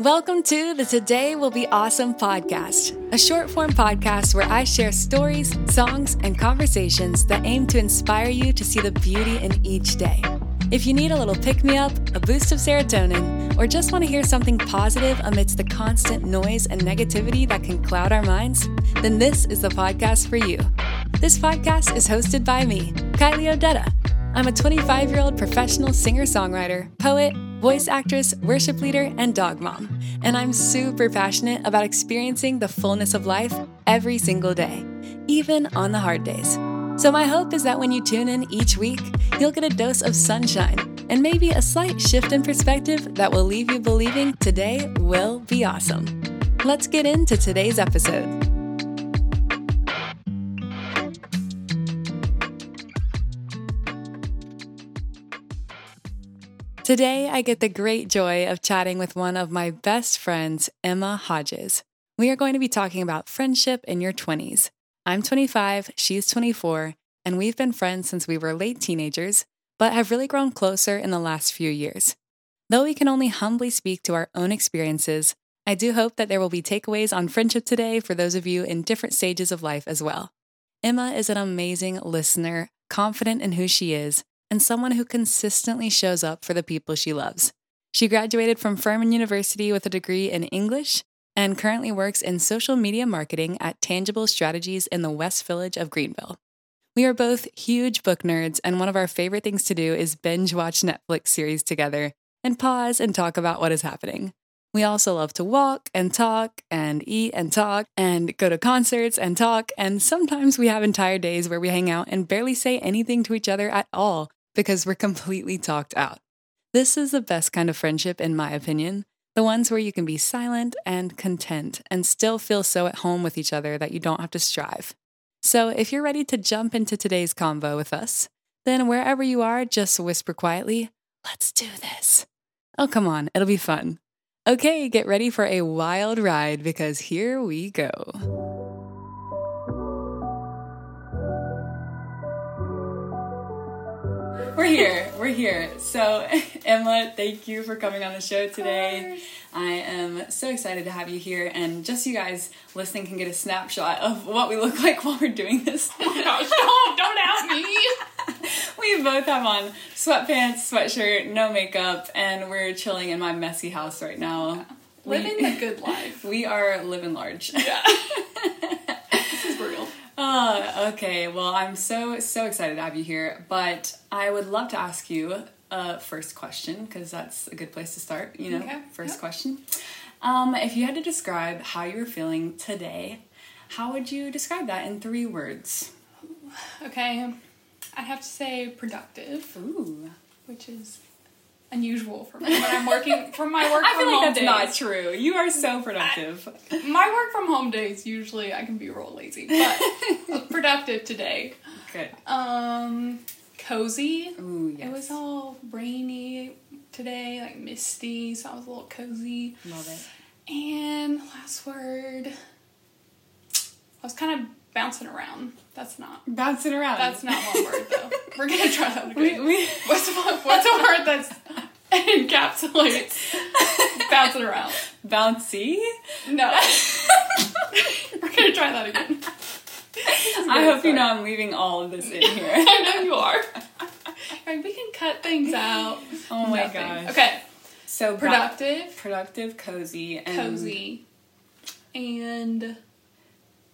Welcome to the Today Will Be Awesome podcast, a short form podcast where I share stories, songs, and conversations that aim to inspire you to see the beauty in each day. If you need a little pick me up, a boost of serotonin, or just want to hear something positive amidst the constant noise and negativity that can cloud our minds, then this is the podcast for you. This podcast is hosted by me, Kylie Odetta. I'm a 25 year old professional singer songwriter, poet, voice actress, worship leader, and dog mom. And I'm super passionate about experiencing the fullness of life every single day, even on the hard days. So, my hope is that when you tune in each week, you'll get a dose of sunshine and maybe a slight shift in perspective that will leave you believing today will be awesome. Let's get into today's episode. Today, I get the great joy of chatting with one of my best friends, Emma Hodges. We are going to be talking about friendship in your 20s. I'm 25, she's 24, and we've been friends since we were late teenagers, but have really grown closer in the last few years. Though we can only humbly speak to our own experiences, I do hope that there will be takeaways on friendship today for those of you in different stages of life as well. Emma is an amazing listener, confident in who she is, and someone who consistently shows up for the people she loves. She graduated from Furman University with a degree in English and currently works in social media marketing at Tangible Strategies in the West Village of Greenville. We are both huge book nerds, and one of our favorite things to do is binge watch Netflix series together and pause and talk about what is happening. We also love to walk and talk and eat and talk and go to concerts and talk. And sometimes we have entire days where we hang out and barely say anything to each other at all because we're completely talked out. This is the best kind of friendship, in my opinion. The ones where you can be silent and content and still feel so at home with each other that you don't have to strive. So, if you're ready to jump into today's convo with us, then wherever you are, just whisper quietly, let's do this. Oh, come on, it'll be fun. Okay, get ready for a wild ride because here we go. We're here. We're here. So, Emma, thank you for coming on the show today. I am so excited to have you here, and just so you guys listening can get a snapshot of what we look like while we're doing this. Oh my gosh, don't, don't ask me. we both have on sweatpants, sweatshirt, no makeup, and we're chilling in my messy house right now. Living we, the good life. We are living large. Yeah. this is real. Oh, okay. Well, I'm so so excited to have you here, but I would love to ask you a first question because that's a good place to start. You know, Okay. first Yep. question. Um, if you had to describe how you're feeling today, how would you describe that in three words? Okay, I have to say productive, Ooh, which is unusual for me when I'm working from my work I from feel like home that's days. not true. You are so productive. My work from home days usually I can be real lazy, but productive today. Good. Um, cozy. Ooh, yes. It was all rainy today, like misty, so I was a little cozy. Love it. And last word, I was kind of bouncing around. That's not. Bouncing around. That's not one word though. We're gonna try that We, again. we, What's one, what's a word that's encapsulates bouncing around? bouncy. No. We're gonna try that again. I hope you know I'm leaving all of this in here. I know you are. Alright, we can cut things out. Oh my Nothing. gosh. Okay. So Productive, productive, cozy, and cozy, and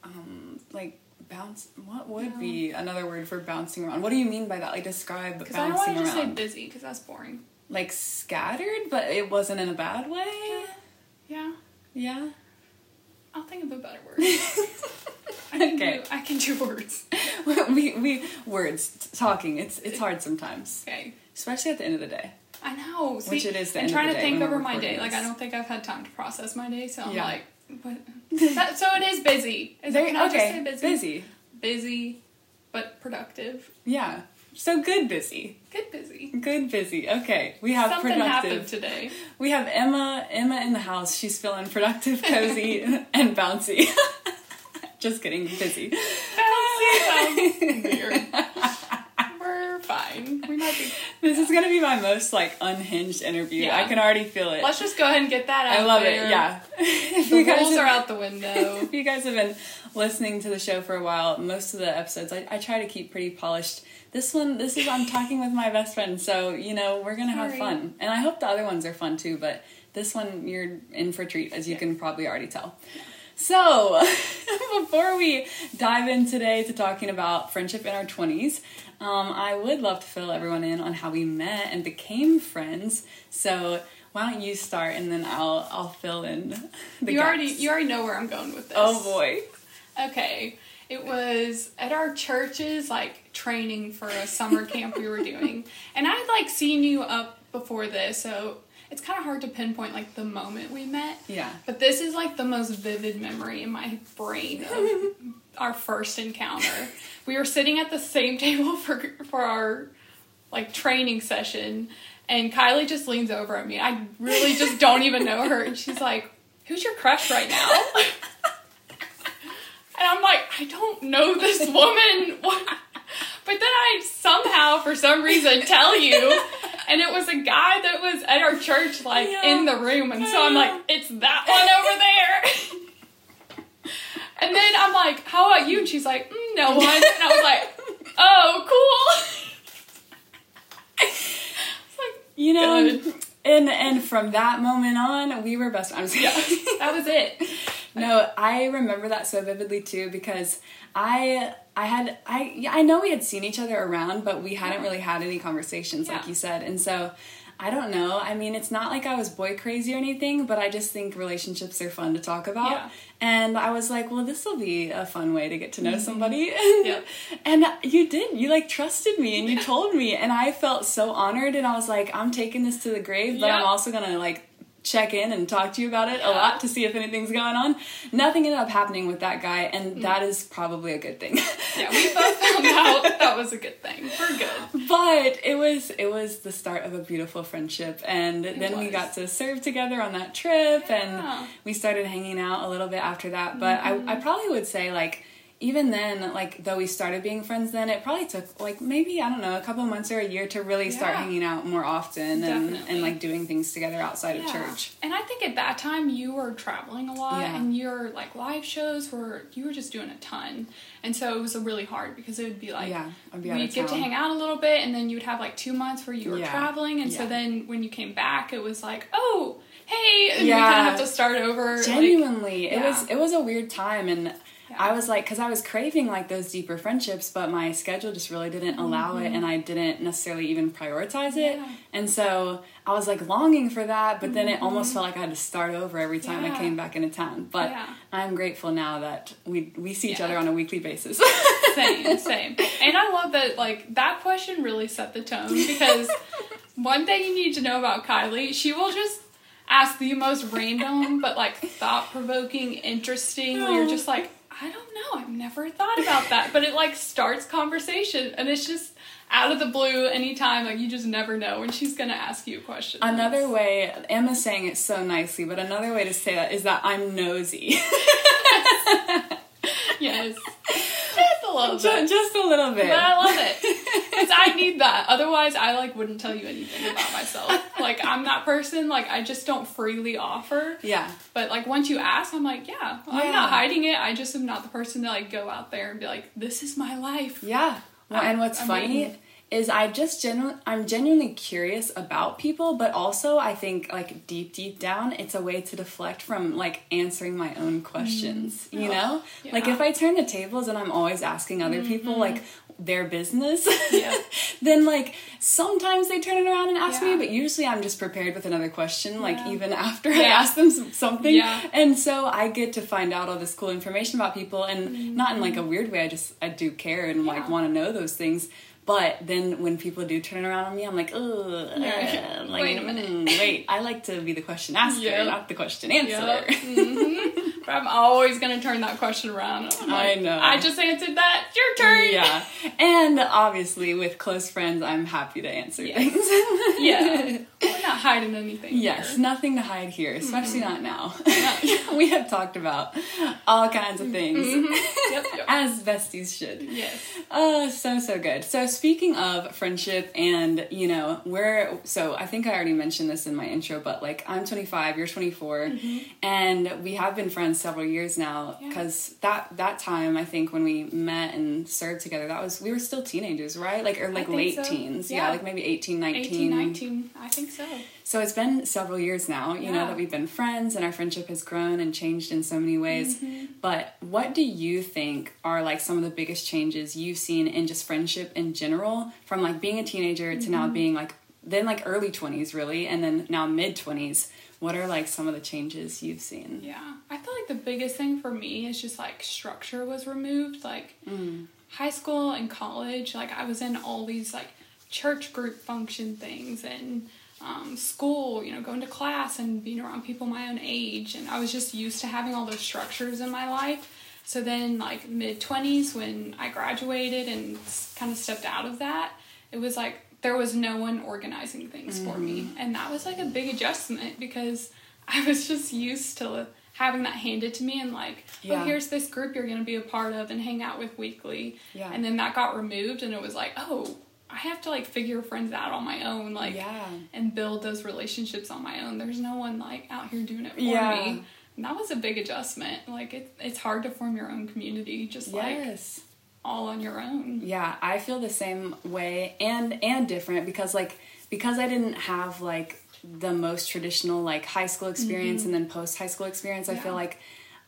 um, like bounce. What would be another word for bouncing around? What do you mean by that? Like describe because I don't bouncing want to just say around. busy because that's boring. Like scattered, but it wasn't in a bad way. Yeah. Yeah. I'll think of a better word. I can Okay. do I can do words. we we words talking. It's it's hard sometimes, Okay. especially at the end of the day. I know. See, Which it is the I'm trying to think over my day. Like. I don't think I've had time to process my day, so I'm Yeah. like, what? that, so it is busy. Is There- it, can I just okay, say busy? busy. Busy, but productive. Yeah. So good busy. Good busy. Good busy. Okay. We have Something productive. happened today. We have Emma. Emma in the house. She's feeling productive, cozy, and bouncy. Just kidding. Busy. Bouncy sounds weird. We're fine. We might be. This is gonna be my most like unhinged interview. Yeah. I can already feel it. Let's just go ahead and get that out I love there. it. Yeah. if The you guys rules have- are out the window. if you guys have been listening to the show for a while, most of the episodes I, I try to keep pretty polished. This one, this is I'm talking with my best friend, so you know we're gonna have fun, and I hope the other ones are fun too. But this one, you're in for a treat, as you can probably already tell. So, before we dive in today to talking about friendship in our 20s, um, I would love to fill everyone in on how we met and became friends. So, why don't you start and then I'll I'll fill in the you gaps. already you already know where I'm going with this. Oh boy. Okay. It was at our church's like training for a summer camp we were doing. And I'd like seen you up before this, so it's kind of hard to pinpoint like the moment we met. Yeah. But this is like the most vivid memory in my brain of our first encounter. We were sitting at the same table for for our like training session and Kylie just leans over at me. I really just don't even know her and she's like, "Who's your crush right now?" And I'm like, I don't know this woman. But then I somehow, for some reason, tell you, and it was a guy that was at our church, like Yeah. in the room, and so I'm like, it's that one over there. And then I'm like, how about you? And she's like, mm, no one. And I was like, oh, cool. Like, You know, and and from that moment on, we were best friends. yeah, that was it. no, I remember that so vividly too because I I had I yeah, I know we had seen each other around, but we hadn't really had any conversations like you said, and so. I don't know. I mean, it's not like I was boy crazy or anything, but I just think relationships are fun to talk about. Yeah. And I was like, well, this will be a fun way to get to know somebody. Mm-hmm. Yep. And you did. You like trusted me and you told me. And I felt so honored. And I was like, I'm taking this to the grave, but I'm also going to like check in and talk to you about it a lot to see if anything's going on. Nothing ended up happening with that guy. And Mm. that is probably a good thing. Yeah, we both found out that was a good thing. We're good. but it was it was the start of a beautiful friendship and then we got to serve together on that trip Yeah. and we started hanging out a little bit after that but I, I probably would say like even then like though we started being friends then it probably took like maybe i don't know a couple months or a year to really start hanging out more often and, Definitely. and like doing things together outside of church And I think at that time you were traveling a lot Yeah. and your like live shows were you were just doing a ton. And so it was really hard because it would be like Yeah, I'd be we'd of get to hang out a little bit and then you'd have like two months where you were Yeah. traveling and so then when you came back it was like, Oh, hey and we Yeah. kinda have to start over. like- genuinely it yeah. was it was a weird time and Yeah. i was like because i was craving like those deeper friendships but my schedule just really didn't allow it and i didn't necessarily even prioritize it Mm-hmm. Yeah. and so i was like longing for that but then it almost felt like i had to start over every time i Mm-hmm. Came back into town but Yeah. i'm grateful now that we we see each Yeah. other on a weekly basis same, same. And I love that like that question really set the tone because one thing you need to know about Kylie, she will just ask the most random but like thought provoking, interesting where you're just like, I don't know, I've never thought about that. But it like starts conversation and it's just out of the blue anytime, like you just never know when she's gonna ask you a question. another way emma's saying it so nicely but another way to say that is that i'm nosy Yes. Just bit. just a little bit But I love it. Because I need that. Otherwise, I like wouldn't tell you anything about myself. Like I'm that person. Like I just don't freely offer. yeah But like once you ask, I'm like, yeah, I'm not hiding it. I just am not the person to like go out there and be like, this is my life. Yeah. Well, and what's I'm funny. Is I just genu- I'm genuinely curious about people, but also I think like deep deep down it's a way to deflect from like answering my own questions, you Oh, know? Like if I turn the tables and I'm always asking other people like their business, Yeah. then like sometimes they turn it around and ask me, but usually I'm just prepared with another question like even after I ask them something. Yeah. And so I get to find out all this cool information about people and not in like a weird way, I just I do care and like Mm-hmm. Want to know those things. But then when people do turn around on me, I'm like, ugh. Yeah. like, Wait a minute. mm, wait, I like to be the question asker, not the question answer. Yep. hmm But I'm always gonna turn that question around. I'm I know. I just answered that. Your turn. yeah. And obviously with close friends, I'm happy to answer Yes. things. Yeah. Well, not hiding anything. Yes, here. nothing to hide here, especially not now. we have talked about all kinds of mm-hmm. things, mm-hmm. Yep, yep. as besties should. Yes. Oh, so so good. So speaking of friendship, and you know, we're so I think I already mentioned this in my intro, but like I'm 25, you're 24, mm-hmm. and we have been friends several years now. Yeah. Because that that time, I think when we met and served together, that was we were still teenagers, right? Like or like late so. teens, yeah. Yeah. like maybe 18, 19. 18, 19. I think so. So it's been several years now, you know, that we've been friends and our friendship has grown and changed in so many ways. Mm-hmm. But what do you think are like some of the biggest changes you've seen in just friendship in general from like being a teenager to now Mm-hmm. being like then like early 20s really and then now mid 20s? What are like some of the changes you've seen? Yeah. I feel like the biggest thing for me is just like structure was removed. Like high school and college, like I was in all these like church group function things and um, school, you know, going to class and being around people my own age. And I was just used to having all those structures in my life. So then, like mid 20s, when I graduated and kind of stepped out of that, it was like there was no one organizing things for me. Mm-hmm. And that was like a big adjustment because I was just used to having that handed to me and like, oh, Yeah. oh, here's this group you're going to be a part of and hang out with weekly. Yeah. And then that got removed and it was like, oh, I have to like figure friends out on my own. Like, Yeah. and build those relationships on my own. There's no one like out here doing it for Yeah. me. And that was a big adjustment. Like it, it's hard to form your own community just like Yes. All on your own. Yeah, I feel the same way and and different because like because I didn't have like the most traditional like high school experience and then post high school experience, I feel Mm-hmm. Like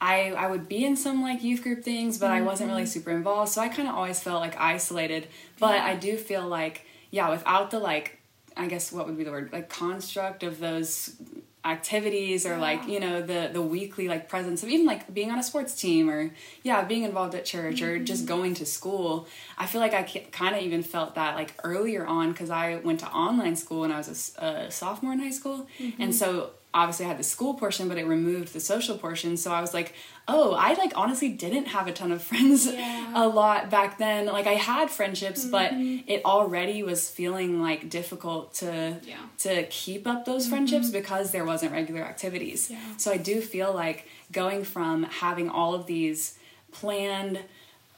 I I would be in some like youth group things, but I wasn't Mm-hmm. really super involved, so I kind of always felt like isolated. But Yeah. I do feel like yeah, without the like I guess what would be the word like construct of those activities or like you know the the weekly like presence of even like being on a sports team or yeah being involved at church or Mm-hmm. just going to school i feel like i kind of even felt that like earlier on because i went to online school when i was a sophomore in high school Mm-hmm. and so obviously i had the school portion but it removed the social portion so i was like oh i like honestly didn't have a ton of friends Yeah. a lot back then like i had friendships but mm-hmm. it already was feeling like difficult to Yeah. to keep up those friendships mm-hmm. because there wasn't regular activities. Yeah. So I do feel like going from having all of these planned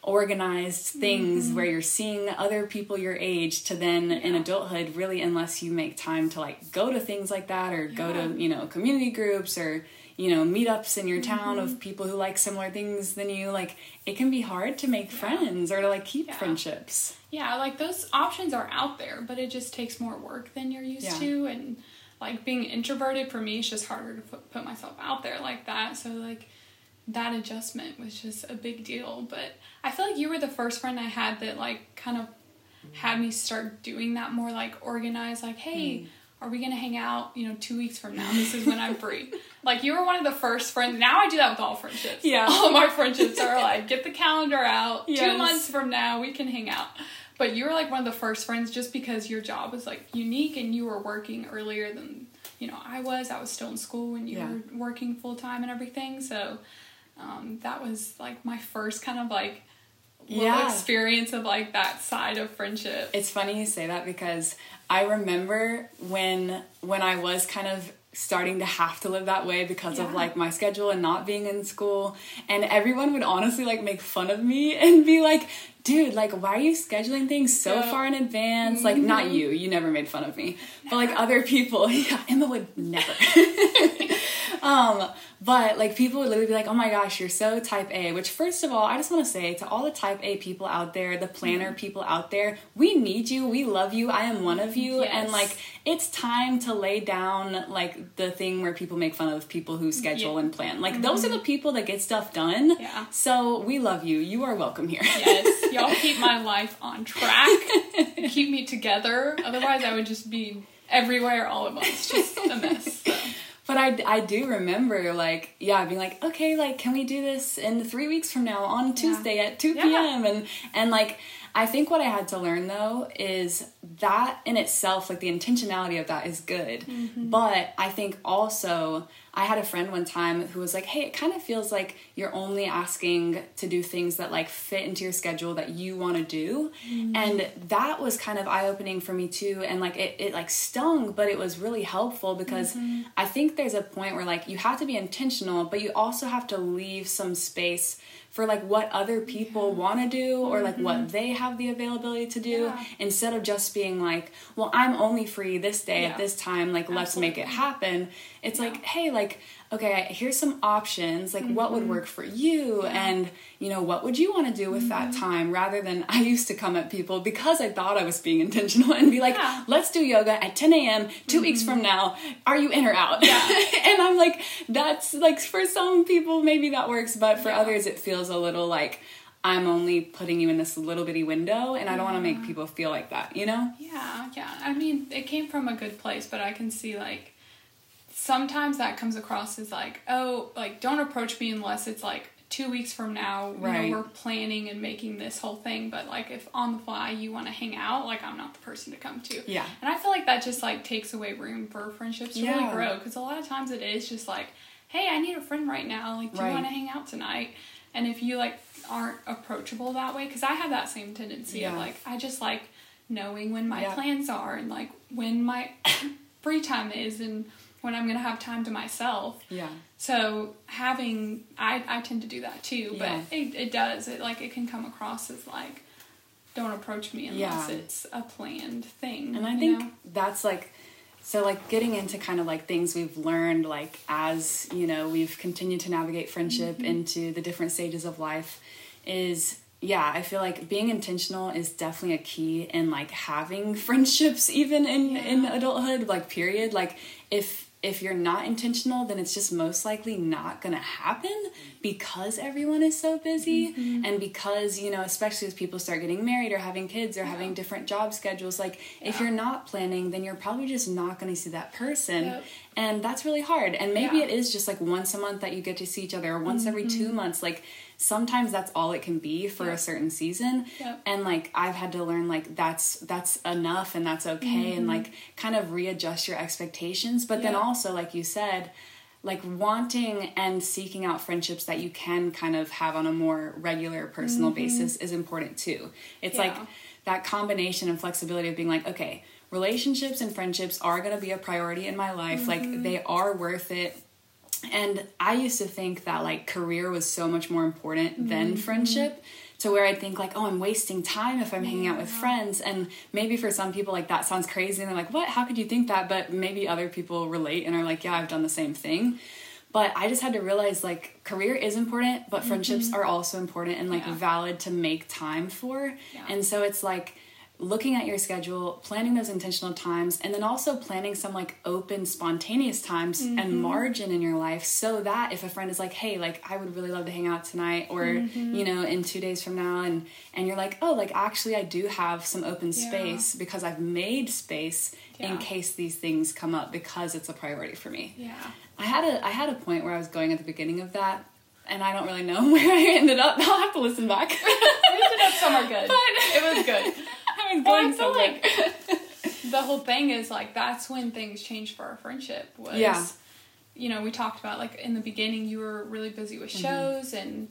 organized things mm-hmm. where you're seeing other people your age to then in adulthood really unless you make time to like go to things like that or go to you know community groups or you know meetups in your town of mm-hmm. people who like similar things than you like it can be hard to make friends or to like keep Yeah. friendships Yeah, like those options are out there, but it just takes more work than you're used Yeah. to. And like being introverted for me, it's just harder to put myself out there like that. So, like, that adjustment was just a big deal. But I feel like you were the first friend I had that, like, kind of had me start doing that more, like, organized, like, hey, Hmm. are we gonna hang out, you know, two weeks from now? This is when I'm free. like, you were one of the first friends. Now I do that with all friendships. Yeah. All my friendships are like, get the calendar out. Two months from now, we can hang out. But you were like one of the first friends just because your job was like unique and you were working earlier than you know I was. I was still in school when you Yeah. were working full time and everything. So um, that was like my first kind of like little Yeah. experience of like that side of friendship. It's funny you say that because I remember when when I was kind of starting to have to live that way because of like my schedule and not being in school and everyone would honestly like make fun of me and be like dude like why are you scheduling things so Yeah. Mm-hmm. far in advance like not you you never made fun of me but like other people yeah Emma would never um but like people would literally be like oh my gosh you're so type a which first of all i just want to say to all the type a people out there the planner mm-hmm. people out there we need you we love you i am one of you and like it's time to lay down like the thing where people make fun of people who schedule Yeah. and plan like those are mm-hmm. the people that get stuff done Yeah. so we love you you are welcome here yes, y'all keep my life on track. keep me together. Otherwise, I would just be everywhere all at once, just a mess. So. But I, I do remember like yeah being like okay like can we do this in three weeks from now on Tuesday at two Yeah. p.m. and and like I think what I had to learn though is that in itself, like the intentionality of that is good. Mm-hmm. But I think also, I had a friend one time who was like, hey, it kind of feels like you're only asking to do things that like fit into your schedule that you want to do. Mm-hmm. And that was kind of eye opening for me too. And like it, it like stung, but it was really helpful because Mm-hmm. I think there's a point where like you have to be intentional, but you also have to leave some space for like what other people want to do or like what they have the availability to do Mm-hmm. Yeah. instead of just being like well i'm only free this day Yeah. at this time like let's make it happen it's like hey like okay here's some options like what Mm-hmm. would work for you and you know what would you want to do with that Mm-hmm. time rather than i used to come at people because i thought i was being intentional and be like Yeah. Mm-hmm. let's do yoga at 10 a.m 2 weeks from now are you in or out and i'm like that's like for some people maybe that works but for Yeah. others it feels a little like i'm only putting you in this little bitty window and i don't want to make people feel like that you know Yeah, yeah. I mean, it came from a good place, but I can see like sometimes that comes across as like, oh, like don't approach me unless it's like two weeks from now. You Right. know, we're planning and making this whole thing, but like if on the fly you want to hang out, like I'm not the person to come to. Yeah. And I feel like that just like takes away room for friendships to Yeah. really grow because a lot of times it is just like, hey, I need a friend right now. Like, do Right. you want to hang out tonight? And if you like aren't approachable that way, because I have that same tendency of like I just like knowing when my Yeah. plans are and like when my free time is and when I'm gonna have time to myself. yeah So having I I tend to do that too, but Yeah. it, it does it like it can come across as like don't approach me unless Yeah. it's a planned thing. And I think know? that's like so like getting into kind of like things we've learned like as, you know, we've continued to navigate friendship Mm-hmm. into the different stages of life is yeah, I feel like being intentional is definitely a key in like having friendships even in in adulthood like period like if if you're not intentional then it's just most likely not going to happen because everyone is so busy Mm-hmm. and because you know especially as people start getting married or having kids or having different job schedules like if you're not planning then you're probably just not going to see that person Yep. and that's really hard and maybe Yeah. it is just like once a month that you get to see each other or once every two Mm-hmm. months like sometimes that's all it can be for a certain season Yep. and like i've had to learn like that's that's enough and that's okay and like kind of readjust your expectations but then Mm-hmm. Also like you said like wanting and seeking out friendships that you can kind of have on a more regular personal basis is important too it's like Mm-hmm. That combination and flexibility of being like okay relationships and friendships are going to be a priority in my life Mm-hmm. like they are worth it and I used to think that like career was so much more important than Mm-hmm. friendship to where I'd think like, oh, I'm wasting time if I'm hanging out with friends. And maybe for some people like that sounds crazy and they're like, what? How could you think that? But maybe other people relate and are like, yeah, I've done the same thing. But I just had to realize like career is important, but friendships are also important and like Mm-hmm. Yeah. valid to make time for. Yeah. And so it's like looking at your schedule, planning those intentional times, and then also planning some like open, spontaneous times Mm-hmm. and margin in your life so that if a friend is like, hey, like I would really love to hang out tonight or Mm-hmm. you know, in two days from now and and you're like, oh, like actually I do have some open Yeah. space because I've made space in case these things come up because it's a priority for me. Yeah. I had a I had a point where I was going at the beginning of that and I don't really know where I ended up. I'll have to listen back. We ended up somewhere good. But- it was good. I was going somewhere. like the whole thing is like that's when things changed for our friendship was Yeah. you know we talked about like in the beginning you were really busy with Mm-hmm. shows and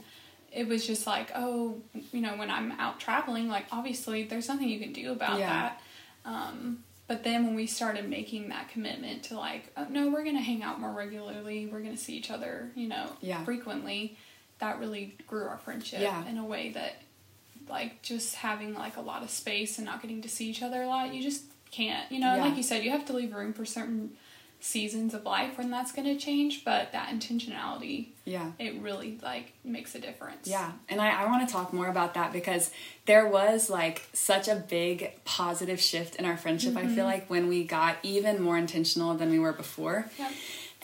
it was just like oh you know when i'm out traveling like obviously there's nothing you can do about Yeah. that um, but then when we started making that commitment to like oh, no we're gonna hang out more regularly we're gonna see each other you know Yeah. frequently that really grew our friendship Yeah. in a way that like just having like a lot of space and not getting to see each other a lot you just can't you know Yeah. like you said you have to leave room for certain seasons of life when that's going to change but that intentionality Yeah. it really like makes a difference Yeah, and I, I want to talk more about that because there was like such a big positive shift in our friendship. I feel mm-hmm. like when we got even more intentional than we were before. Yep.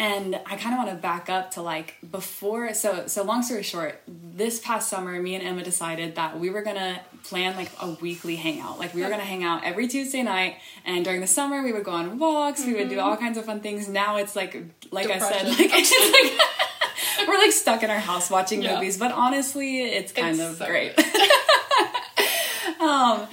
And I kind of want to back up to like before. So so long story short, this past summer, me and Emma decided that we were gonna plan like a weekly hangout. Like we were gonna hang out every Tuesday night, and during the summer we would go on walks. We would do all kinds of fun things. Now it's like like I said, like it's like we're like stuck in our house watching Yeah. movies. But honestly, it's kind It's of so great. Um,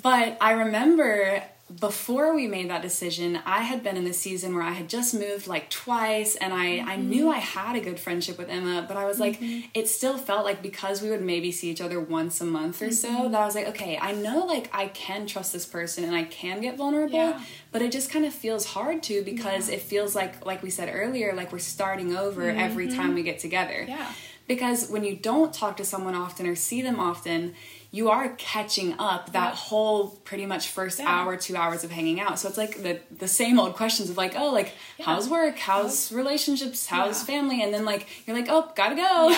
but I remember before we made that decision, I had been in the season where I had just moved like twice and I, mm-hmm. I knew I had a good friendship with Emma, but I was like, mm-hmm. it still felt like because we would maybe see each other once a month or mm-hmm. so, that I was like, okay, I know like I can trust this person and I can get vulnerable, yeah. but it just kind of feels hard to because yeah. it feels like, like we said earlier, like we're starting over every time mm-hmm. we get together. Yeah. Because when you don't talk to someone often or see them often, you are catching up that whole pretty much first yeah. hour, two hours of hanging out. So it's like the the same old questions of like, oh, like yeah. how's work, how's relationships, how's yeah. family, and then like you're like, oh, gotta go.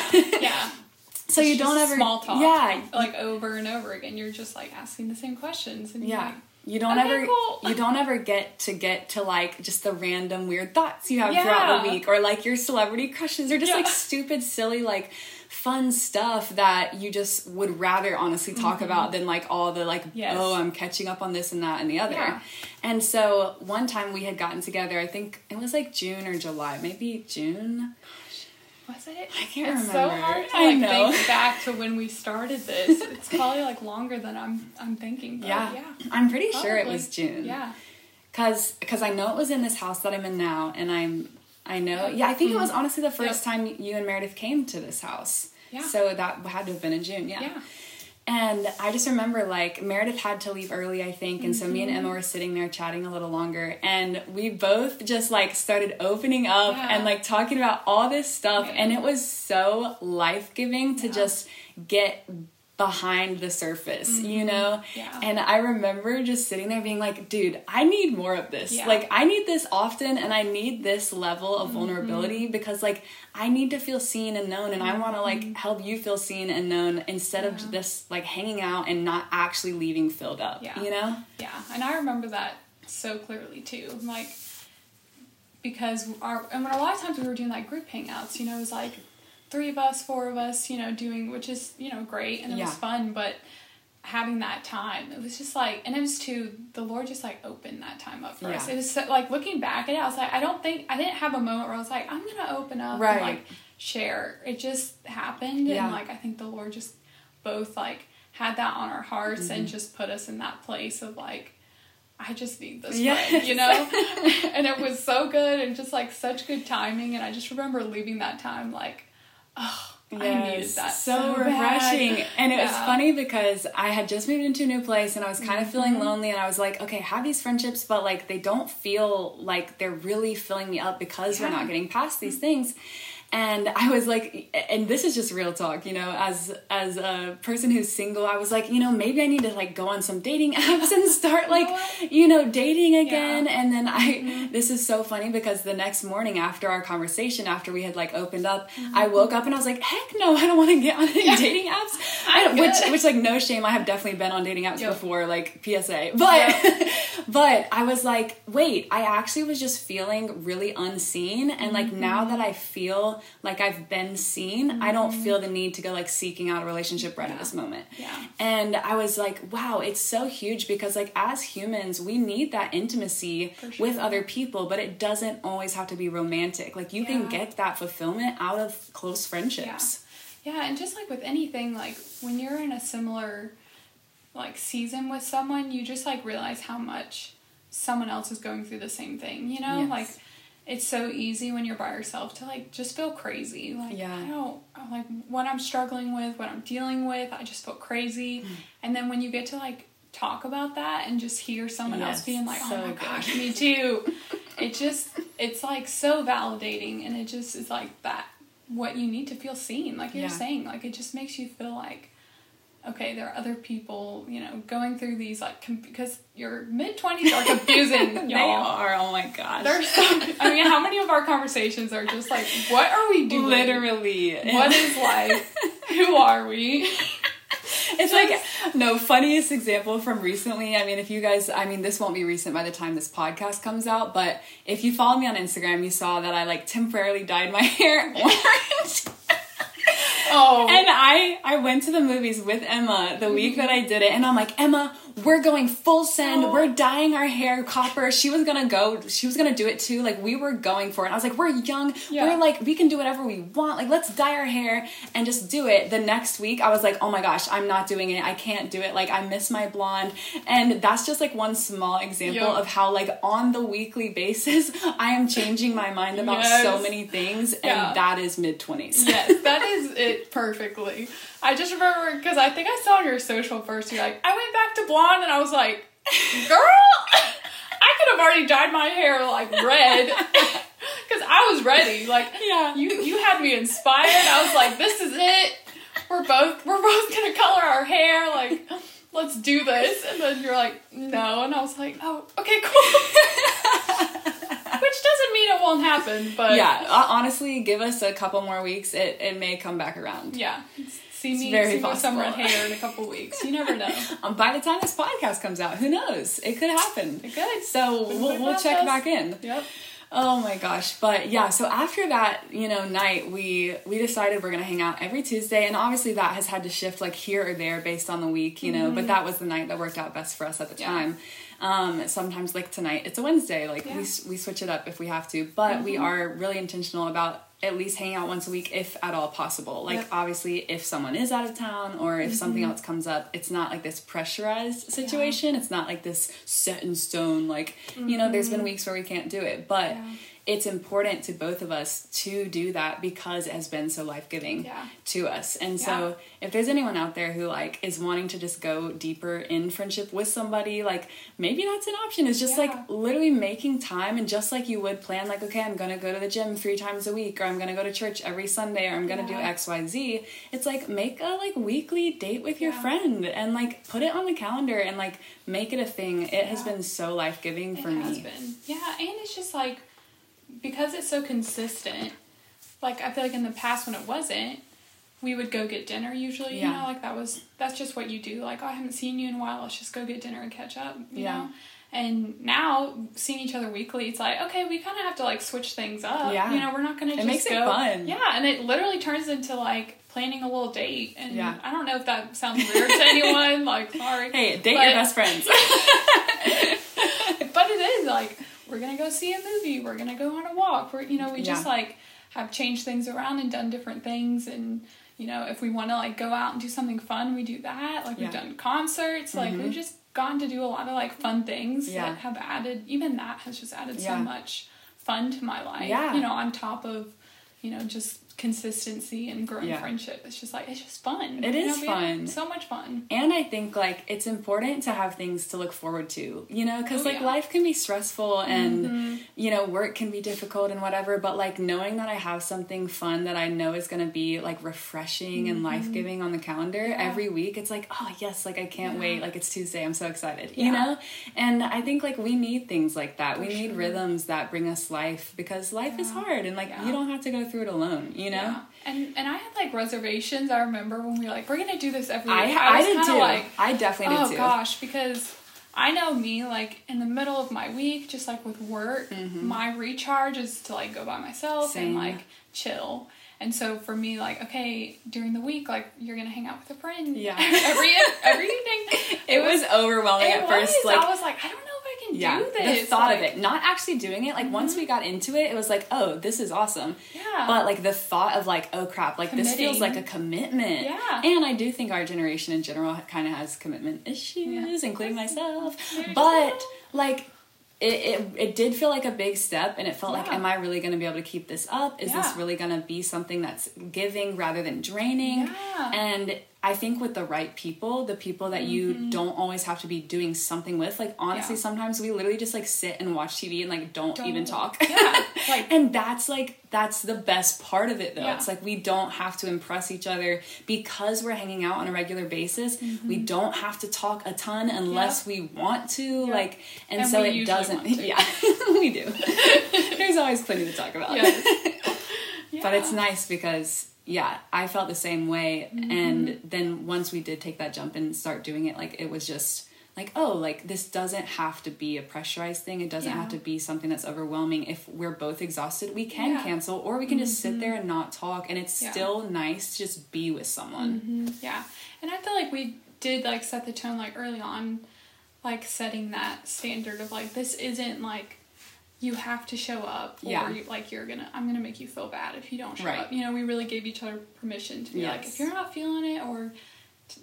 Yeah. so it's you don't ever small talk. Yeah. Like over and over again, you're just like asking the same questions, and yeah. Like, you don't okay, ever cool. you don't ever get to get to like just the random weird thoughts you have throughout the week or like your celebrity crushes or just like stupid silly like fun stuff that you just would rather honestly talk mm-hmm. about than like all the like yes. oh I'm catching up on this and that and the other. Yeah. And so one time we had gotten together, I think it was like June or July, maybe June. Was it? I can't it's remember. so hard to like think back to when we started this. It's probably like longer than I'm I'm thinking. yeah, yeah. I'm pretty probably. sure it was June. Yeah. Cause, cause I know it was in this house that I'm in now, and I'm I know. Yeah, I think mm-hmm. it was honestly the first yep. time you and Meredith came to this house. Yeah. So that had to have been in June. Yeah. Yeah. And I just remember like Meredith had to leave early, I think, and mm-hmm. so me and mm-hmm. Emma were sitting there chatting a little longer, and we both just like started opening up yeah. and like talking about all this stuff, yeah. and it was so life giving to just get behind the surface, mm-hmm. you know? Yeah. And I remember just sitting there being like, dude, I need more of this. Yeah. Like, I need this often and I need this level of mm-hmm. vulnerability because, like, I need to feel seen and known and I want to, like, mm-hmm. help you feel seen and known instead yeah. of this, like, hanging out and not actually leaving filled up, yeah. you know? Yeah. And I remember that so clearly too. Like, because our, and when a lot of times we were doing like group hangouts, you know, it was like, three of us, four of us, you know, doing, which is, you know, great and it yeah. was fun, but having that time, it was just like, and it was too, the Lord just like opened that time up for yeah. us. It was so, like looking back at it, I was like, I don't think, I didn't have a moment where I was like, I'm going to open up right. and like share. It just happened. Yeah. And like, I think the Lord just both like had that on our hearts mm-hmm. and just put us in that place of like, I just need this yes. you know? and it was so good and just like such good timing. And I just remember leaving that time like, oh, yes, I needed that so, so refreshing. Bad. And it yeah. was funny because I had just moved into a new place and I was kind of mm-hmm. feeling lonely and I was like, okay, I have these friendships, but like they don't feel like they're really filling me up because yeah. we're not getting past these things and I was like, and this is just real talk, you know, as as a person who's single, I was like, you know, maybe I need to like go on some dating apps and start like, you know, dating again. Yeah. And then I, mm-hmm. this is so funny because the next morning after our conversation, after we had like opened up, mm-hmm. I woke up and I was like, heck no, I don't want to get on any dating apps. I, which which like no shame, I have definitely been on dating apps yep. before, like PSA, but yep. but I was like, wait, I actually was just feeling really unseen, and like mm-hmm. now that I feel like I've been seen, mm-hmm. I don't mm-hmm. feel the need to go like seeking out a relationship right yeah. at this moment. Yeah. And I was like, wow, it's so huge because like as humans, we need that intimacy sure. with other people, but it doesn't always have to be romantic. Like you yeah. can get that fulfillment out of close friendships. Yeah. yeah, and just like with anything, like when you're in a similar like season with someone, you just like realize how much someone else is going through the same thing, you know? Yes. Like it's so easy when you're by yourself to like just feel crazy. Like yeah. I don't like what I'm struggling with, what I'm dealing with, I just feel crazy. Mm. And then when you get to like talk about that and just hear someone yes, else being like, "Oh so my good. gosh, me too." it just it's like so validating and it just is like that what you need to feel seen, like you're yeah. saying. Like it just makes you feel like okay, there are other people, you know, going through these like because your mid twenties are confusing. y'all. they are. Oh my gosh. They're so. I mean, how many of our conversations are just like, what are we doing? Literally. What is life? Who are we? It's like no funniest example from recently. I mean, if you guys, I mean, this won't be recent by the time this podcast comes out, but if you follow me on Instagram, you saw that I like temporarily dyed my hair orange. Oh. And I I went to the movies with Emma the week mm-hmm. that I did it, and I'm like, Emma, we're going full send. Oh. We're dyeing our hair copper. She was gonna go. She was gonna do it too. Like we were going for it. I was like, we're young. Yeah. We're like, we can do whatever we want. Like let's dye our hair and just do it. The next week, I was like, oh my gosh, I'm not doing it. I can't do it. Like I miss my blonde. And that's just like one small example Yep. of how like on the weekly basis, I am changing my mind about Yes. so many things, and Yeah. that is mid twenties. yes, that is it perfectly. I just remember because I think I saw on your social first. You're like, I went back to blonde, and I was like, girl, I could have already dyed my hair like red because I was ready. Like, Yeah. you you had me inspired. I was like, this is it. We're both we're both gonna color our hair. Like, let's do this. And then you're like, no, and I was like, oh, okay, cool. Which doesn't mean it won't happen, but Yeah, honestly, give us a couple more weeks. It, it may come back around. Yeah. See me, very see with some red hair in a couple weeks. You never know. Um, by the time this podcast comes out, who knows? It could happen. It could. So we'll, we'll check process. back in. Yep. Oh my gosh. But yeah, so after that, you know, night, we we decided we're gonna hang out every Tuesday, and obviously that has had to shift like here or there based on the week, you know. But that was the night that worked out best for us at the Mm-hmm. Yeah. time. Um, sometimes like tonight, it's a Wednesday. Like we Yeah. s- we switch it up if we have to, but we Mm-hmm. are really intentional about at least hang out once a week if at all possible. Like Yep. Mm-hmm. obviously if someone is out of town or if something else comes up, it's not like this pressurized situation. It's not like this set in stone like, you know, there's been weeks where we can't do it, but Mm-hmm. Yeah. It's important to both of us to do that because it has been so life-giving Yeah. to us. And Yeah. so if there's anyone out there who like is wanting to just go deeper in friendship with somebody, like maybe that's an option. It's just Yeah. like literally making time and just like you would plan like okay, I'm going to go to the gym 3 times a week or I'm going to go to church every Sunday or I'm going to do XYZ. It's like make a like weekly date with your friend and like put it on the calendar and like make it a thing. It has been so life-giving for it me. has been. Yeah, and it's just like because it's so consistent. Like I feel like in the past when it wasn't, we would go get dinner usually. Yeah. You know, like that was that's just what you do. Like oh, I haven't seen you in a while. Let's just go get dinner and catch up. You Yeah. know. And now seeing each other weekly, it's like okay, we kind of have to like switch things up. Yeah. You know, we're not gonna just makes it fun. Yeah, and it literally turns into like planning a little date. And Yeah. I don't know if that sounds weird to anyone. Like sorry. Hey, date But- your best friends. but it is like we're gonna go see a movie we're gonna go on a walk we're you know we just Yeah. like have changed things around and done different things and you know if we want to like go out and do something fun we do that like we've Yeah. Mm-hmm. done concerts like we've just gone to do a lot of like fun things Yeah. that have added even that has just added so much fun to my life Yeah. you know on top of you know just consistency and growing Yeah. friendship it's just like it's just fun It is You know, fun. so much fun And I think like it's important to have things to look forward to, you know, because Oh, like yeah. Mm-hmm. life can be stressful and you know work can be difficult and whatever. But like knowing that I have something fun that I know is gonna be like refreshing and life giving on the calendar Mm-hmm. Yeah. every week, it's like oh yes, like I can't wait. Like it's Tuesday, I'm so excited, you know. And I think like we need things like that. we For need rhythms that bring us life because life is hard and like you don't have to go through it alone, you know. Yeah. And and I had like reservations. I remember when we were like, we're gonna do this every I week. I, was did too. Like, I definitely did oh, too. gosh, because I know me. Like in the middle of my week, just like with work, my recharge is to like go by myself Mm-hmm. Same. and like chill. And so for me, like okay, during the week, like you're gonna hang out with a friend. Yeah. every every evening. It was overwhelming It at first. Like I was like, I don't know if I can yeah, do this. the thought of Like, Mm-hmm. it, not actually doing it. Like once we got into it, it was like, oh, this is awesome. Yeah. But like the thought of like, oh crap, like this feels like a commitment. Yeah. And I do think our generation in general kind of has commitment issues, Yeah. including myself. But like. It, it, it did feel like a big step and it felt like am i really going to be able to keep this up is this really going to be something that's giving rather than draining Yeah. and i think with the right people the people that you don't always have to be doing something with like honestly Mm-hmm. Yeah. sometimes we literally just like sit and watch tv and like don't, Don't- even talk. Yeah, like- and that's like that's the best part of it though. Yeah. it's like we don't have to impress each other. Because we're hanging out on a regular basis Mm-hmm. we don't have to talk a ton unless we want to like and, And so it doesn't yeah we do. There's always plenty to talk about. Yes. but it's nice because yeah i felt the same way Mm-hmm. and then once we did take that jump and start doing it like it was just like oh like this doesn't have to be a pressurized thing it doesn't Yeah. have to be something that's overwhelming if we're both exhausted we can Yeah. Mm-hmm. cancel or we can just sit there and not talk and it's Yeah. still nice to just be with someone Yeah, and I feel like we did like set the tone like early on, like setting that standard of like this isn't like you have to show up or Yeah. you, like you're gonna i'm gonna make you feel bad if you don't show Right. up you know we really gave each other permission to be like if you're not feeling it or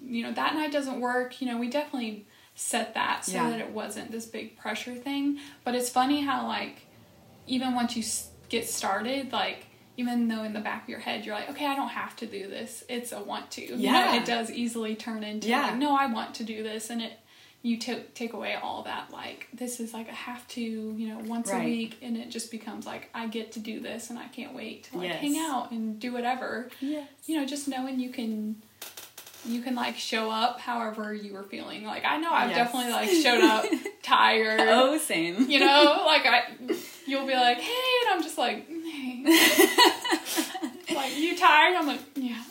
you know that night doesn't work you know we definitely set that so Yeah. that it wasn't this big pressure thing but it's funny how like even once you s- get started like even though in the back of your head you're like okay i don't have to do this it's a want to you know, Yeah. it does easily turn into Yeah. like no i want to do this and it you take take away all that like this is like a have to you know once Right. a week and it just becomes like i get to do this and i can't wait to like Yes. hang out and do whatever Yes. you know just knowing you can you can like show up however you were feeling like i know i've Yes. definitely like showed up tired Oh, same. you know like i you'll be like hey and i'm just like hey like you tired i'm like yeah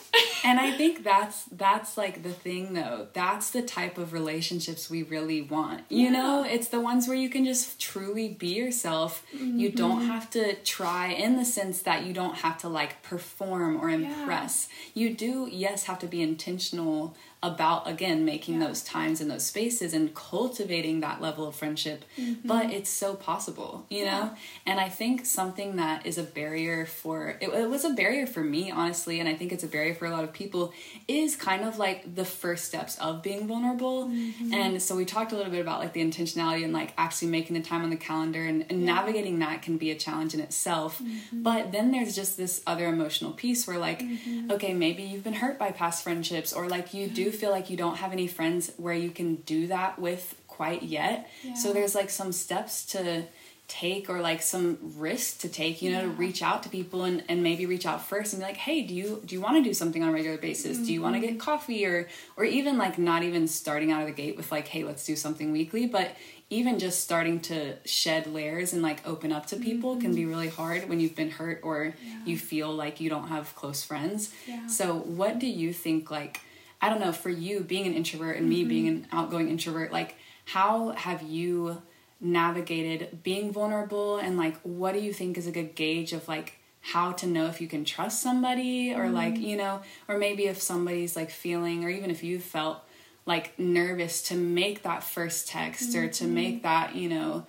and I think that's that's like the thing though. That's the type of relationships we really want. You know, it's the ones where you can just truly be yourself. You Mm-hmm. don't have to try in the sense that you don't have to like perform or impress. You do yes have to be intentional about again making Yeah. those times and those spaces and cultivating that level of friendship. But it's so possible, you know? Mm-hmm. And I think something that is a barrier for it, it was a barrier for me honestly, and I think it's a barrier for a lot of people is kind of like the first steps of being vulnerable. Mm-hmm. And so we talked a little bit about like the intentionality and like actually making the time on the calendar and, and navigating that can be a challenge in itself. Mm-hmm. But then there's just this other emotional piece where like Mm-hmm. okay, maybe you've been hurt by past friendships or like you do feel like you don't have any friends where you can do that with quite yet. So there's like some steps to take or like some risk to take you know to reach out to people and, and maybe reach out first and be like hey do you do you want to do something on a regular basis do you want to Mm-hmm. get coffee or or even like not even starting out of the gate with like hey let's do something weekly but even just starting to shed layers and like open up to people can be really hard when you've been hurt or Mm-hmm. Yeah. you feel like you don't have close friends Yeah. so what do you think like i don't know for you being an introvert and me mm-hmm. being an outgoing introvert like how have you navigated being vulnerable and like what do you think is a good gauge of like how to know if you can trust somebody or mm-hmm. like you know or maybe if somebody's like feeling or even if you felt like nervous to make that first text or to mm-hmm. make that you know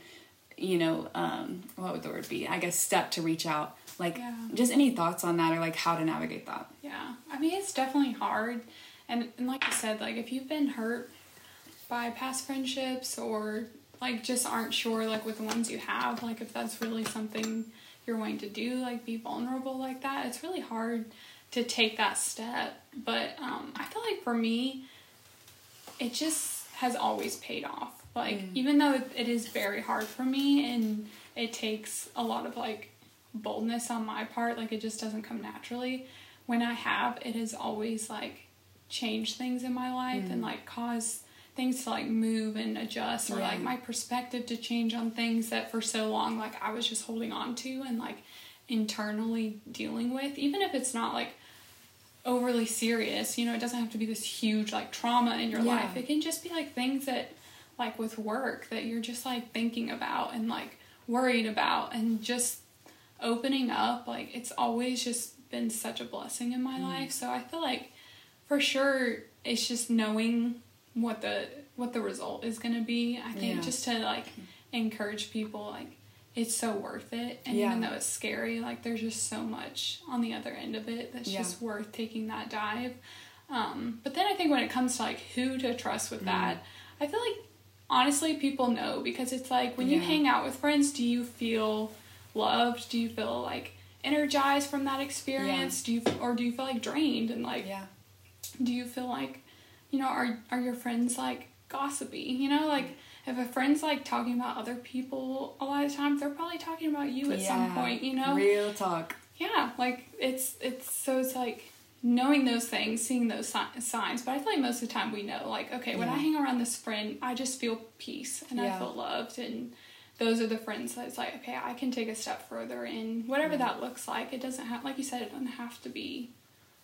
you know um what would the word be? I guess step to reach out. Like Yeah. just any thoughts on that or like how to navigate that? Yeah, I mean it's definitely hard, and and like you said, like if you've been hurt by past friendships or like just aren't sure like with the ones you have, like if that's really something you're wanting to do, like be vulnerable like that, it's really hard to take that step. But um, I feel like for me, it just has always paid off. Like even though it, it is very hard for me and it takes a lot of like boldness on my part, like it just doesn't come naturally. When I have, it has always like changed things in my life and like cause things to like move and adjust or Yeah. like my perspective to change on things that for so long like I was just holding on to and like internally dealing with even if it's not like overly serious you know it doesn't have to be this huge like trauma in your Yeah. life it can just be like things that like with work that you're just like thinking about and like worried about and just opening up like it's always just been such a blessing in my Mm. life so i feel like for sure it's just knowing what the what the result is going to be i think Yeah. just to like encourage people like it's so worth it and Yeah. even though it's scary like there's just so much on the other end of it that's Yeah. just worth taking that dive um, but then i think when it comes to like who to trust Mm. with that i feel like honestly people know because it's like when you hang out with friends do you feel loved do you feel like energized from that experience do you or do you feel like drained and like yeah do you feel like you know are are your friends like gossipy? You know like if a friend's like talking about other people a lot of times they're probably talking about you at some point you know? Real talk. Yeah like it's it's so it's like knowing those things seeing those si- signs but i feel like most of the time we know like okay when i hang around this friend i just feel peace and i feel loved and those are the friends that's like okay i can take a step further in whatever that looks like. It doesn't have like you said it doesn't have to be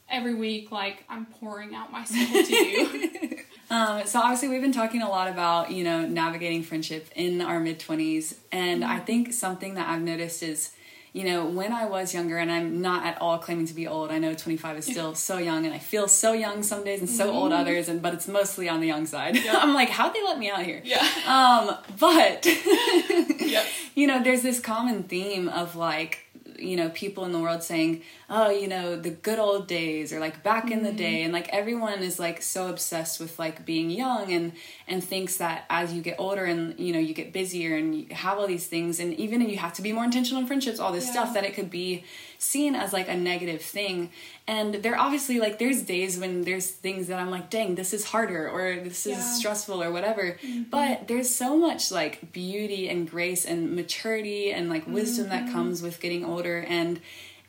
every week like i'm pouring out myself to you Um, so obviously we've been talking a lot about you know navigating friendship in our mid twenties, and Mm-hmm. I think something that I've noticed is, you know, when I was younger, and I'm not at all claiming to be old. I know 25 is still so young, and I feel so young some days and so old others, and but it's mostly on the young side. I'm like, how'd they let me out here? Yeah. Um, but Yeah. you know, there's this common theme of like, you know, people in the world saying, oh, you know, the good old days or like back in the mm-hmm. day. And like everyone is like so obsessed with like being young and, and thinks that as you get older and, you know, you get busier and you have all these things and even if you have to be more intentional in friendships, all this Yeah. stuff that it could be seen as like a negative thing. And there obviously like there's days when there's things that I'm like, dang, this is harder or this is Yeah. stressful or whatever. Mm-hmm. But there's so much like beauty and grace and maturity and like wisdom that mm-hmm. comes with getting older and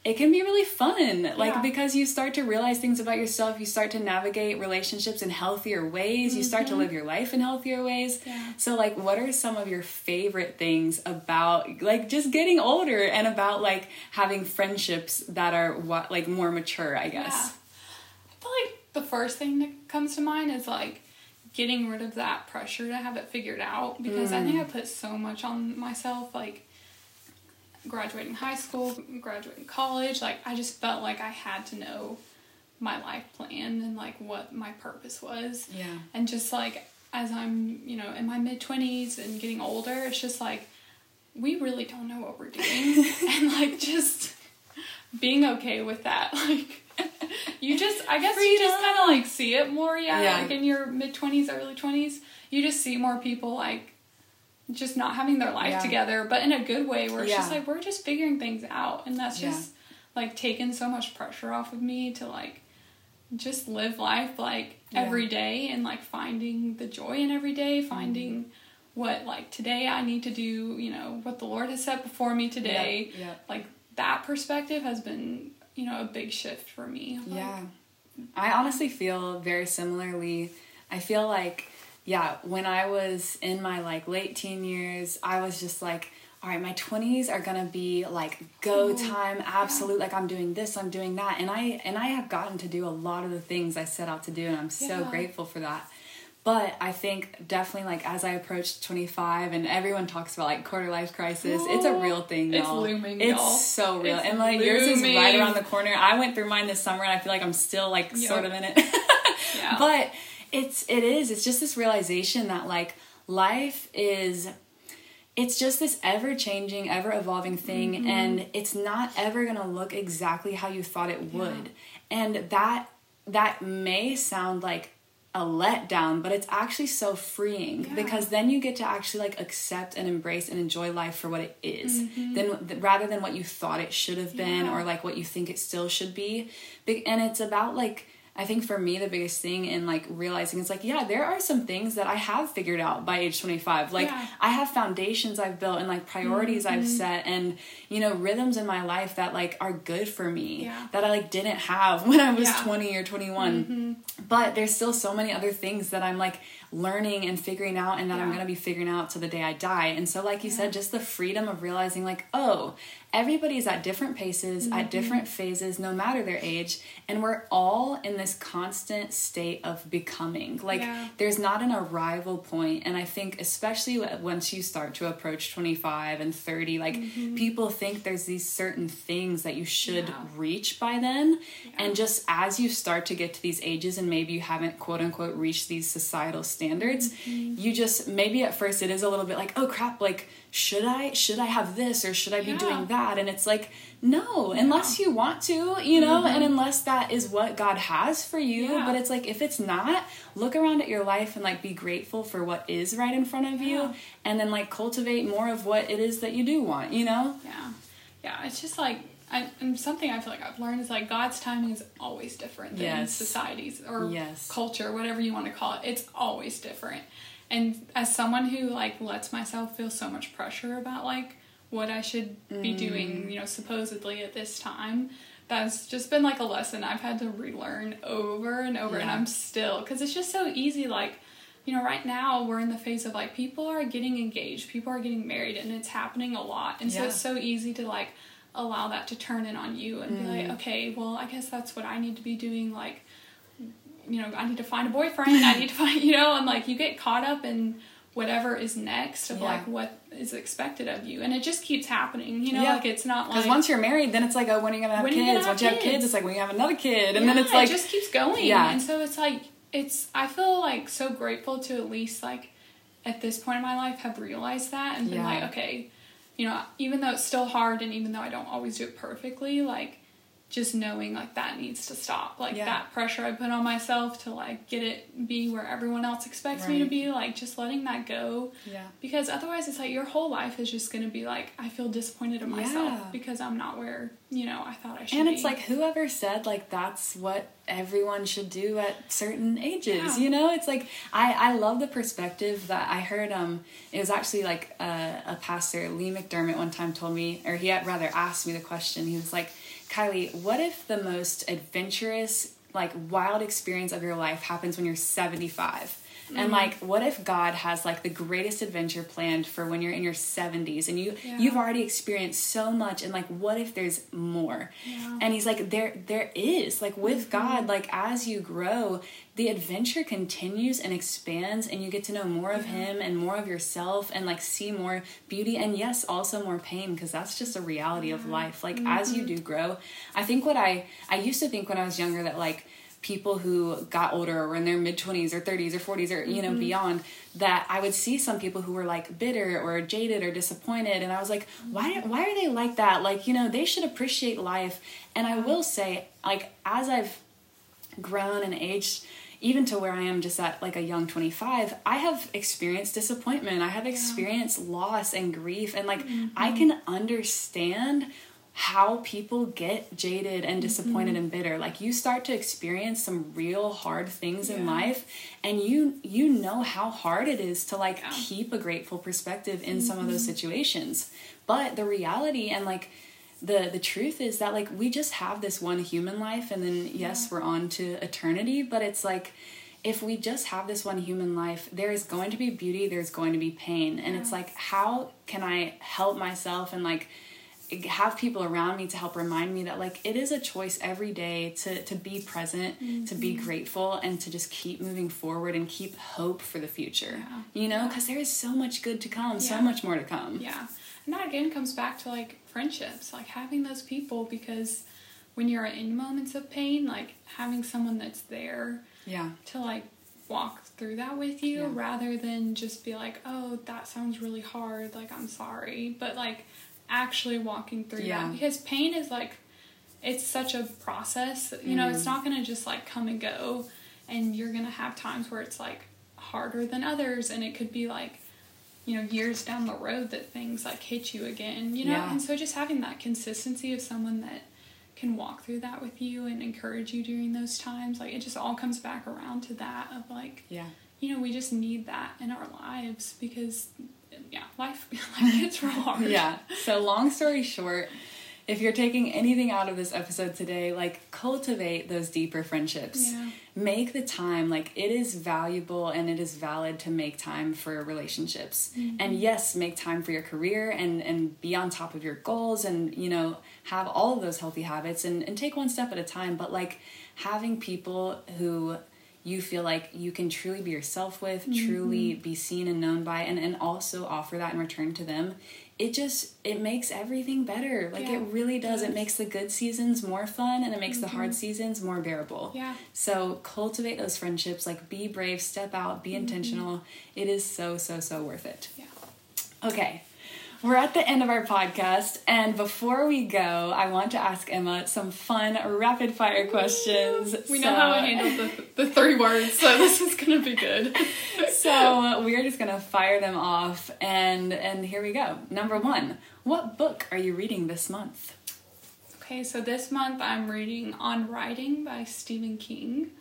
it can be really fun like Yeah. because you start to realize things about yourself you start to navigate relationships in healthier ways you start to mm-hmm. live your life in healthier ways Yeah. so like what are some of your favorite things about like just getting older and about like having friendships that are what like more mature i guess Yeah. I feel like the first thing that comes to mind is like getting rid of that pressure to have it figured out because I think mm. I put so much on myself like graduating high school, graduating college, like I just felt like I had to know my life plan and like what my purpose was. yeah And just like as I'm, you know, in my mid 20s and getting older, it's just like we really don't know what we're doing. and like just being okay with that. Like you just I guess you just kind of like see it more, yeah, Yeah. like in your mid 20s, early 20s, you just see more people like just not having their life Yeah. together, but in a good way where it's just like we're just figuring things out and that's just like taken so much pressure off of me to like just live life like every day and like finding the joy in every day, finding Mm-hmm. what like today I need to do, you know, what the Lord has set before me today. yeah, yeah. Like that perspective has been, you know, a big shift for me. Like, Yeah. I honestly feel very similarly. I feel like, yeah, when I was in my like late teen years, I was just like, all right, my 20s are gonna be like go time, absolute. Like I'm doing this, I'm doing that, and I and I have gotten to do a lot of the things I set out to do, and I'm so Yeah. grateful for that. But I think definitely like as I approached 25 and everyone talks about like quarter life crisis, it's a real thing, It's y'all. looming, It's y'all. so real. It's and like yours is right around the corner. I went through mine this summer and I feel like I'm still like Yep. sort of in it. Yeah. But it's it is. It's just this realization that like life is it's just this ever changing, ever evolving thing Mm-hmm. and it's not ever going to look exactly how you thought it would. And that that may sound like a letdown, but it's actually so freeing Yeah. because then you get to actually like accept and embrace and enjoy life for what it is, Mm-hmm. then rather than what you thought it should have been Yeah. or like what you think it still should. Be- And it's about like I think for me the biggest thing in like realizing is like yeah there are some things that I have figured out by age 25 like Yeah. I have foundations I've built and like priorities I've Mm-hmm. set and you know rhythms in my life that like are good for me Yeah. that I like didn't have when I was Yeah. 20 or 21 but there's still so many other things that I'm like learning and figuring out and that I'm going to be figuring out to the day I die and so like you said just the freedom of realizing like oh everybody's at different paces Mm-hmm. at different phases no matter their age and we're all in this constant state of becoming like Yeah. there's not an arrival point and i think especially once you start to approach 25 and 30 like people think there's these certain things that you should Mm-hmm. Yeah. reach by then and just as you start to get to these ages and maybe you haven't quote unquote reached these societal standards Mm-hmm. you just maybe at first it is a little bit like oh crap like should i should i have this or should i be Yeah. doing that and it's like no unless you want to you know and unless that is what god has for you Mm-hmm. Yeah. but it's like if it's not look around at your life and like be grateful for what is right in front of Yeah. you and then like cultivate more of what it is that you do want you know Yeah, yeah. It's just like, I, and something I feel like I've learned is like God's timing is always different than Yes. society's or Yes. culture, whatever you want to call it. It's always different. And as someone who like lets myself feel so much pressure about like what I should be Mm. doing, you know, supposedly at this time, that's just been like a lesson I've had to relearn over and over, and I'm still because it's just so easy, like you know, right now we're in the phase of like people are getting engaged, people are getting married, and it's happening a lot. And so it's so easy to like allow that to turn in on you and be Mm. like, okay, well, I guess that's what I need to be doing. Like, you know, I need to find a boyfriend, I need to find, you know, and like you get caught up in whatever is next of Yeah. like what is expected of you and it just keeps happening you know Yeah. like it's not Because like once you're married, then it's like, oh, when are you gonna have kids? you gonna have Once you have kids, kids? it's like when you have another kid, and then it's like, it just keeps going Yeah. and so it's like it's i feel like so grateful to at least like at this point in my life have realized that and been Yeah. like okay you know even though it's still hard and even though i don't always do it perfectly like just knowing like that needs to stop like Yeah. that pressure i put on myself to like get it be where everyone else expects me to be like just letting that go yeah, because otherwise it's like your whole life is just going to be like i feel disappointed in myself Yeah. because i'm not where you know i thought i should be. and be it's like whoever said like that's what everyone should do at certain ages Yeah. you know it's like i i love the perspective that i heard um it was actually like a, a pastor lee mcdermott one time told me or he had rather asked me the question he was like kylie what if the most adventurous like wild experience of your life happens when you're 75 Mm-hmm. and like what if god has like the greatest adventure planned for when you're in your 70s and you Yeah. you've already experienced so much and like what if there's more Yeah. and he's like there there is like with Mm-hmm. god like as you grow the adventure continues and expands and you get to know more of him and more of yourself and like see more beauty and yes also more pain because that's just a reality of life like as Mm-hmm. you do grow i think what i i used to think when i was younger that like people who got older or in their mid 20s or 30s or 40s or you know Mm-hmm. beyond that I would see some people who were like bitter or jaded or disappointed and I was like why why are they like that like you know they should appreciate life and I will say like as I've grown and aged even to where I am just at like a young 25, I have experienced disappointment. I have experienced loss and grief. And like, I can understand how people get jaded and disappointed mm-hmm. and bitter. Like you start to experience some real hard things in life and you you know how hard it is to like Yeah. keep a grateful perspective in some of those mm-hmm. situations. But the reality and like the the truth is that like we just have this one human life and then yes we're on to eternity but it's like if we just have this one human life there is going to be beauty there's going to be pain. And it's like how can i help myself and like have people around me to help remind me that like it is a choice every day to to be present to be Mm-hmm. grateful and to just keep moving forward and keep hope for the future Yeah. you know because there is so much good to come so much more to come Yeah. And that again comes back to like friendships, like having those people because when you're in moments of pain, like having someone that's there yeah to like walk through that with you Yeah. rather than just be like, oh, that sounds really hard, like I'm sorry. But like actually walking through Yeah. that because pain is like, it's such a process. You know, Mm-hmm. it's not gonna just like come and go. And you're gonna have times where it's like harder than others. And it could be like, you know, years down the road that things like hit you again, you know? Yeah. And so just having that consistency of someone that can walk through that with you and encourage you during those times, like it just all comes back around to that of like, yeah you know, we just need that in our lives because, yeah, life, life gets real hard. yeah. So long story short, if you're taking anything out of this episode today, like cultivate those deeper friendships. Yeah. Make the time, like it is valuable and it is valid to make time for relationships. Mm-hmm. And yes, make time for your career and and be on top of your goals and you know, have all of those healthy habits and, and take one step at a time. But like having people who you feel like you can truly be yourself with, mm-hmm. truly be seen and known by, and, and also offer that in return to them, it just it makes everything better. Like Yeah, it really does. It makes the good seasons more fun and it makes the hard mm-hmm. seasons more bearable. Yeah. So cultivate those friendships, like be brave, step out, be mm-hmm. intentional. It is so, so, so worth it. Yeah. Okay. We're at the end of our podcast, and before we go, I want to ask Emma some fun rapid fire questions. We know how to handle the, the three words, so this is going to be good. so we're just gonna fire them off, and and here we go. Number one, what book are you reading this month? Okay, so this month I'm reading On Writing by Stephen King.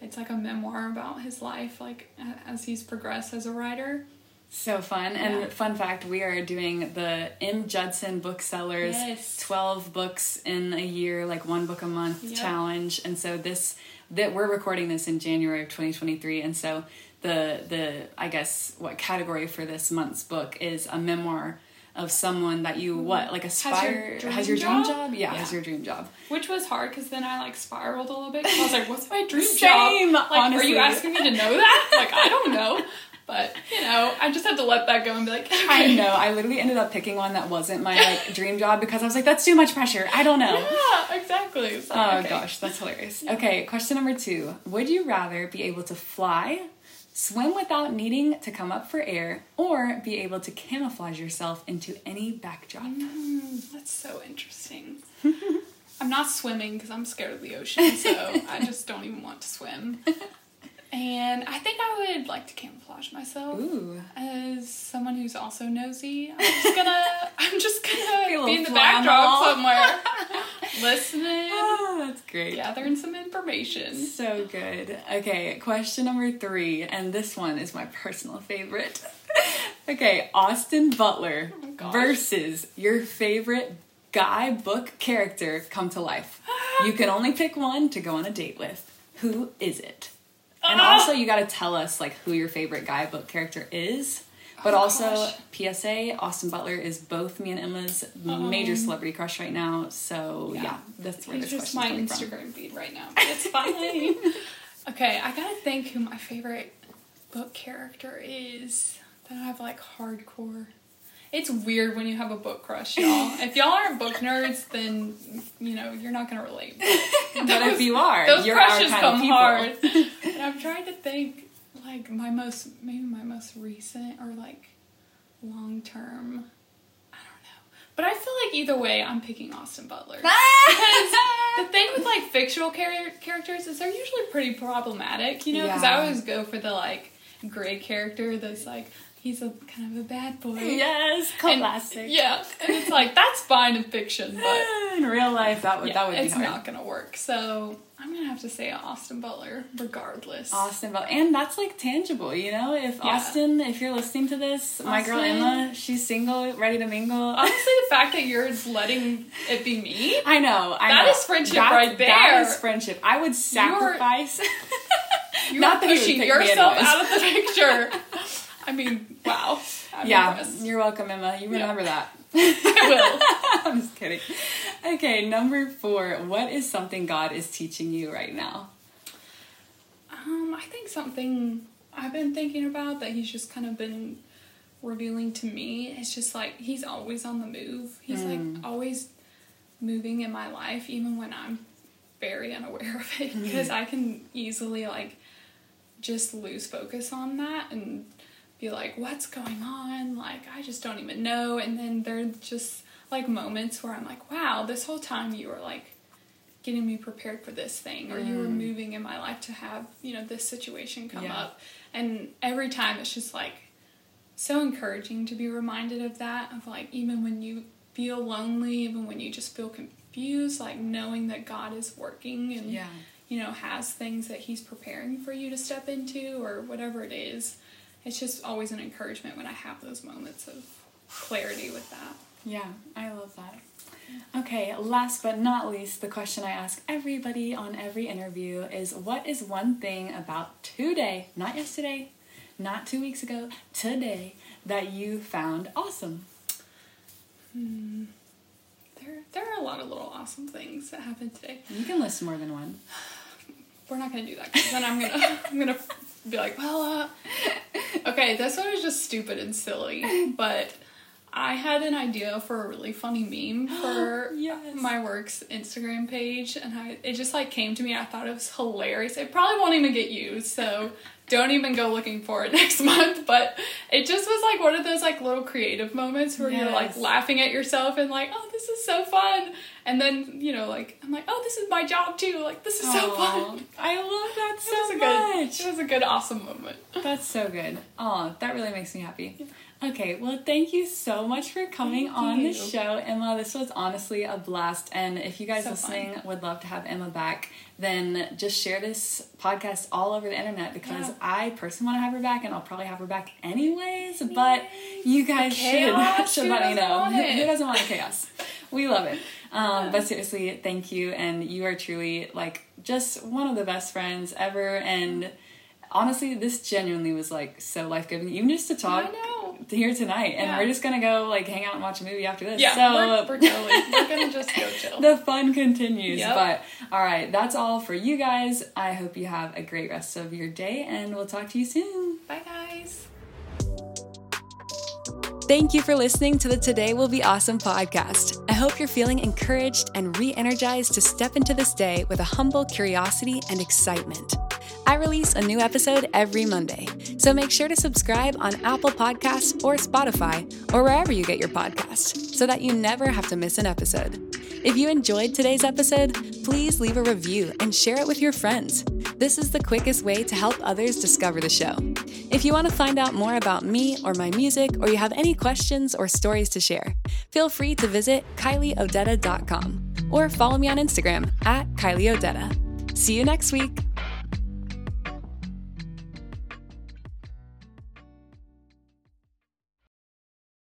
It's like a memoir about his life, like as he's progressed as a writer. So fun. And Yeah. fun fact, we are doing the M. Judson Booksellers Yes. 12 books in a year, like one book a month Yep. challenge. And so this that we're recording this in January of 2023 and so the the I guess what category for this month's book is a memoir of someone that you what like aspire dream has your dream job? job? Yeah, Yeah. has your dream job. Which was hard because then I like spiraled a little bit. I was like, "What's my dream Same, job?" Like, are you asking me to know that? Like, I don't know. But you know, I just had to let that go and be like, okay. I know. I literally ended up picking one that wasn't my like dream job because I was like, that's too much pressure. I don't know. Yeah, exactly. So, Oh okay. gosh, that's hilarious. Okay, question number two. Would you rather be able to fly, swim without needing to come up for air, or be able to camouflage yourself into any backdrop? Mm, that's so interesting. I'm not swimming because I'm scared of the ocean, so I just don't even want to swim. And I think I would like to camouflage myself Ooh. as someone who's also nosy. I'm just gonna, I'm just gonna Be in the backdrop somewhere, listening, Oh, that's great. gathering some information. So good. Okay, question number three, and this one is my personal favorite. okay, Austin Butler Oh, versus your favorite guy book character come to life. You can only pick one to go on a date with. Who is it? And Ah! also, you got to tell us like who your favorite guy book character is. But Oh, also, gosh. PSA, Austin Butler is both me and Emma's major celebrity crush right now. So yeah, that's where this just my from. Instagram feed right now. It's fine. okay, I gotta think who my favorite book character is. That I have like hardcore. It's weird when you have a book crush, y'all. if y'all aren't book nerds, then you know you're not gonna relate. But if you are, Those you're our kind come hard. and I'm trying to think, like my most, maybe my most recent or like long term. I don't know, but I feel like either way, I'm picking Austin Butler. Because the thing with like fictional char- characters is they're usually pretty problematic, you know. Because Yeah. I always go for the like gray character that's like he's a kind of a bad boy. yes, And- classic. yeah, and it's like that's fine in fiction, but eh, In real life, that would yeah, that would be it's hard. not gonna work. So I'm gonna have to say Austin Butler, regardless. Austin Butler, and that's like tangible, you know. If Yeah. Austin, if you're listening to this, my girl Emma, she's single, ready to mingle. Honestly, the fact that you're letting it be me, I know. I That know. is friendship That's- right That there. is friendship. I would sacrifice. you're Not that he would pushing yourself out of the picture. I mean, wow. I'm yeah, impressed. you're welcome, Emma. You Yeah. remember that. I will. I'm just kidding. Okay, number four. What is something God is teaching you right now? Um, I think something I've been thinking about that he's just kind of been revealing to me is just like he's always on the move. He's Hmm. like always moving in my life, even when I'm very unaware of it, Hmm. because I can easily like just lose focus on that and be like, what's going on? Like, I just don't even know. And then there are just like moments where I'm like, wow, this whole time you were like getting me prepared for this thing, or you were mm. moving in my life to have, you know, this situation come Yeah. up. And every time it's just like so encouraging to be reminded of that, of like, even when you feel lonely, even when you just feel confused, like knowing that God is working and Yeah. you know, has things that he's preparing for you to step into or whatever it is. It's just always an encouragement when I have those moments of clarity with that. Yeah, I love that. Okay, last but not least, the question I ask everybody on every interview is what is one thing about today, not yesterday, not two weeks ago, today, that you found awesome? Hmm. There there are a lot of little awesome things that happened today. You can list more than one. We're not gonna do that because then I'm gonna I'm gonna be like, well, uh, okay, this one is just stupid and silly, but I had an idea for a really funny meme for Yes. my work's Instagram page, and I it just like came to me. I thought it was hilarious. It probably won't even get used, so don't even go looking for it next month. But it just was like one of those like little creative moments where you're like laughing at yourself and like, oh, this is so fun. And then you know, like I'm like, oh, this is my job too. Like this is so fun. I love that It so was a good. much. It was a good, awesome moment. That's so good. Oh, that really makes me happy. Okay, well, thank you so much for coming Thank on the show, Emma. This was honestly a blast. And if you guys So listening fun. would love to have Emma back, then just share this podcast all over the internet because Yeah. I personally want to have her back, and I'll probably have her back anyways. But you guys should, should let me know. want Who, it? who doesn't want chaos? We love it. Um, But seriously, thank you. And you are truly like just one of the best friends ever. And honestly, this genuinely was like so life giving, even just to talk here tonight. And Yeah. we're just gonna go like hang out and watch a movie after this. Yeah, so we're, we're totally. We're gonna just go chill. the fun continues. Yep. But all right, that's all for you guys. I hope you have a great rest of your day, and we'll talk to you soon. Bye, guys. Thank you for listening to the Today Will Be Awesome podcast. I hope you're feeling encouraged and re energized to step into this day with a humble curiosity and excitement. I release a new episode every Monday, so make sure to subscribe on Apple Podcasts or Spotify or wherever you get your podcasts so that you never have to miss an episode. If you enjoyed today's episode, please leave a review and share it with your friends. This is the quickest way to help others discover the show. If you want to find out more about me or my music, or you have any questions or stories to share, feel free to visit KylieOdetta.com or follow me on Instagram at KylieOdetta. See you next week.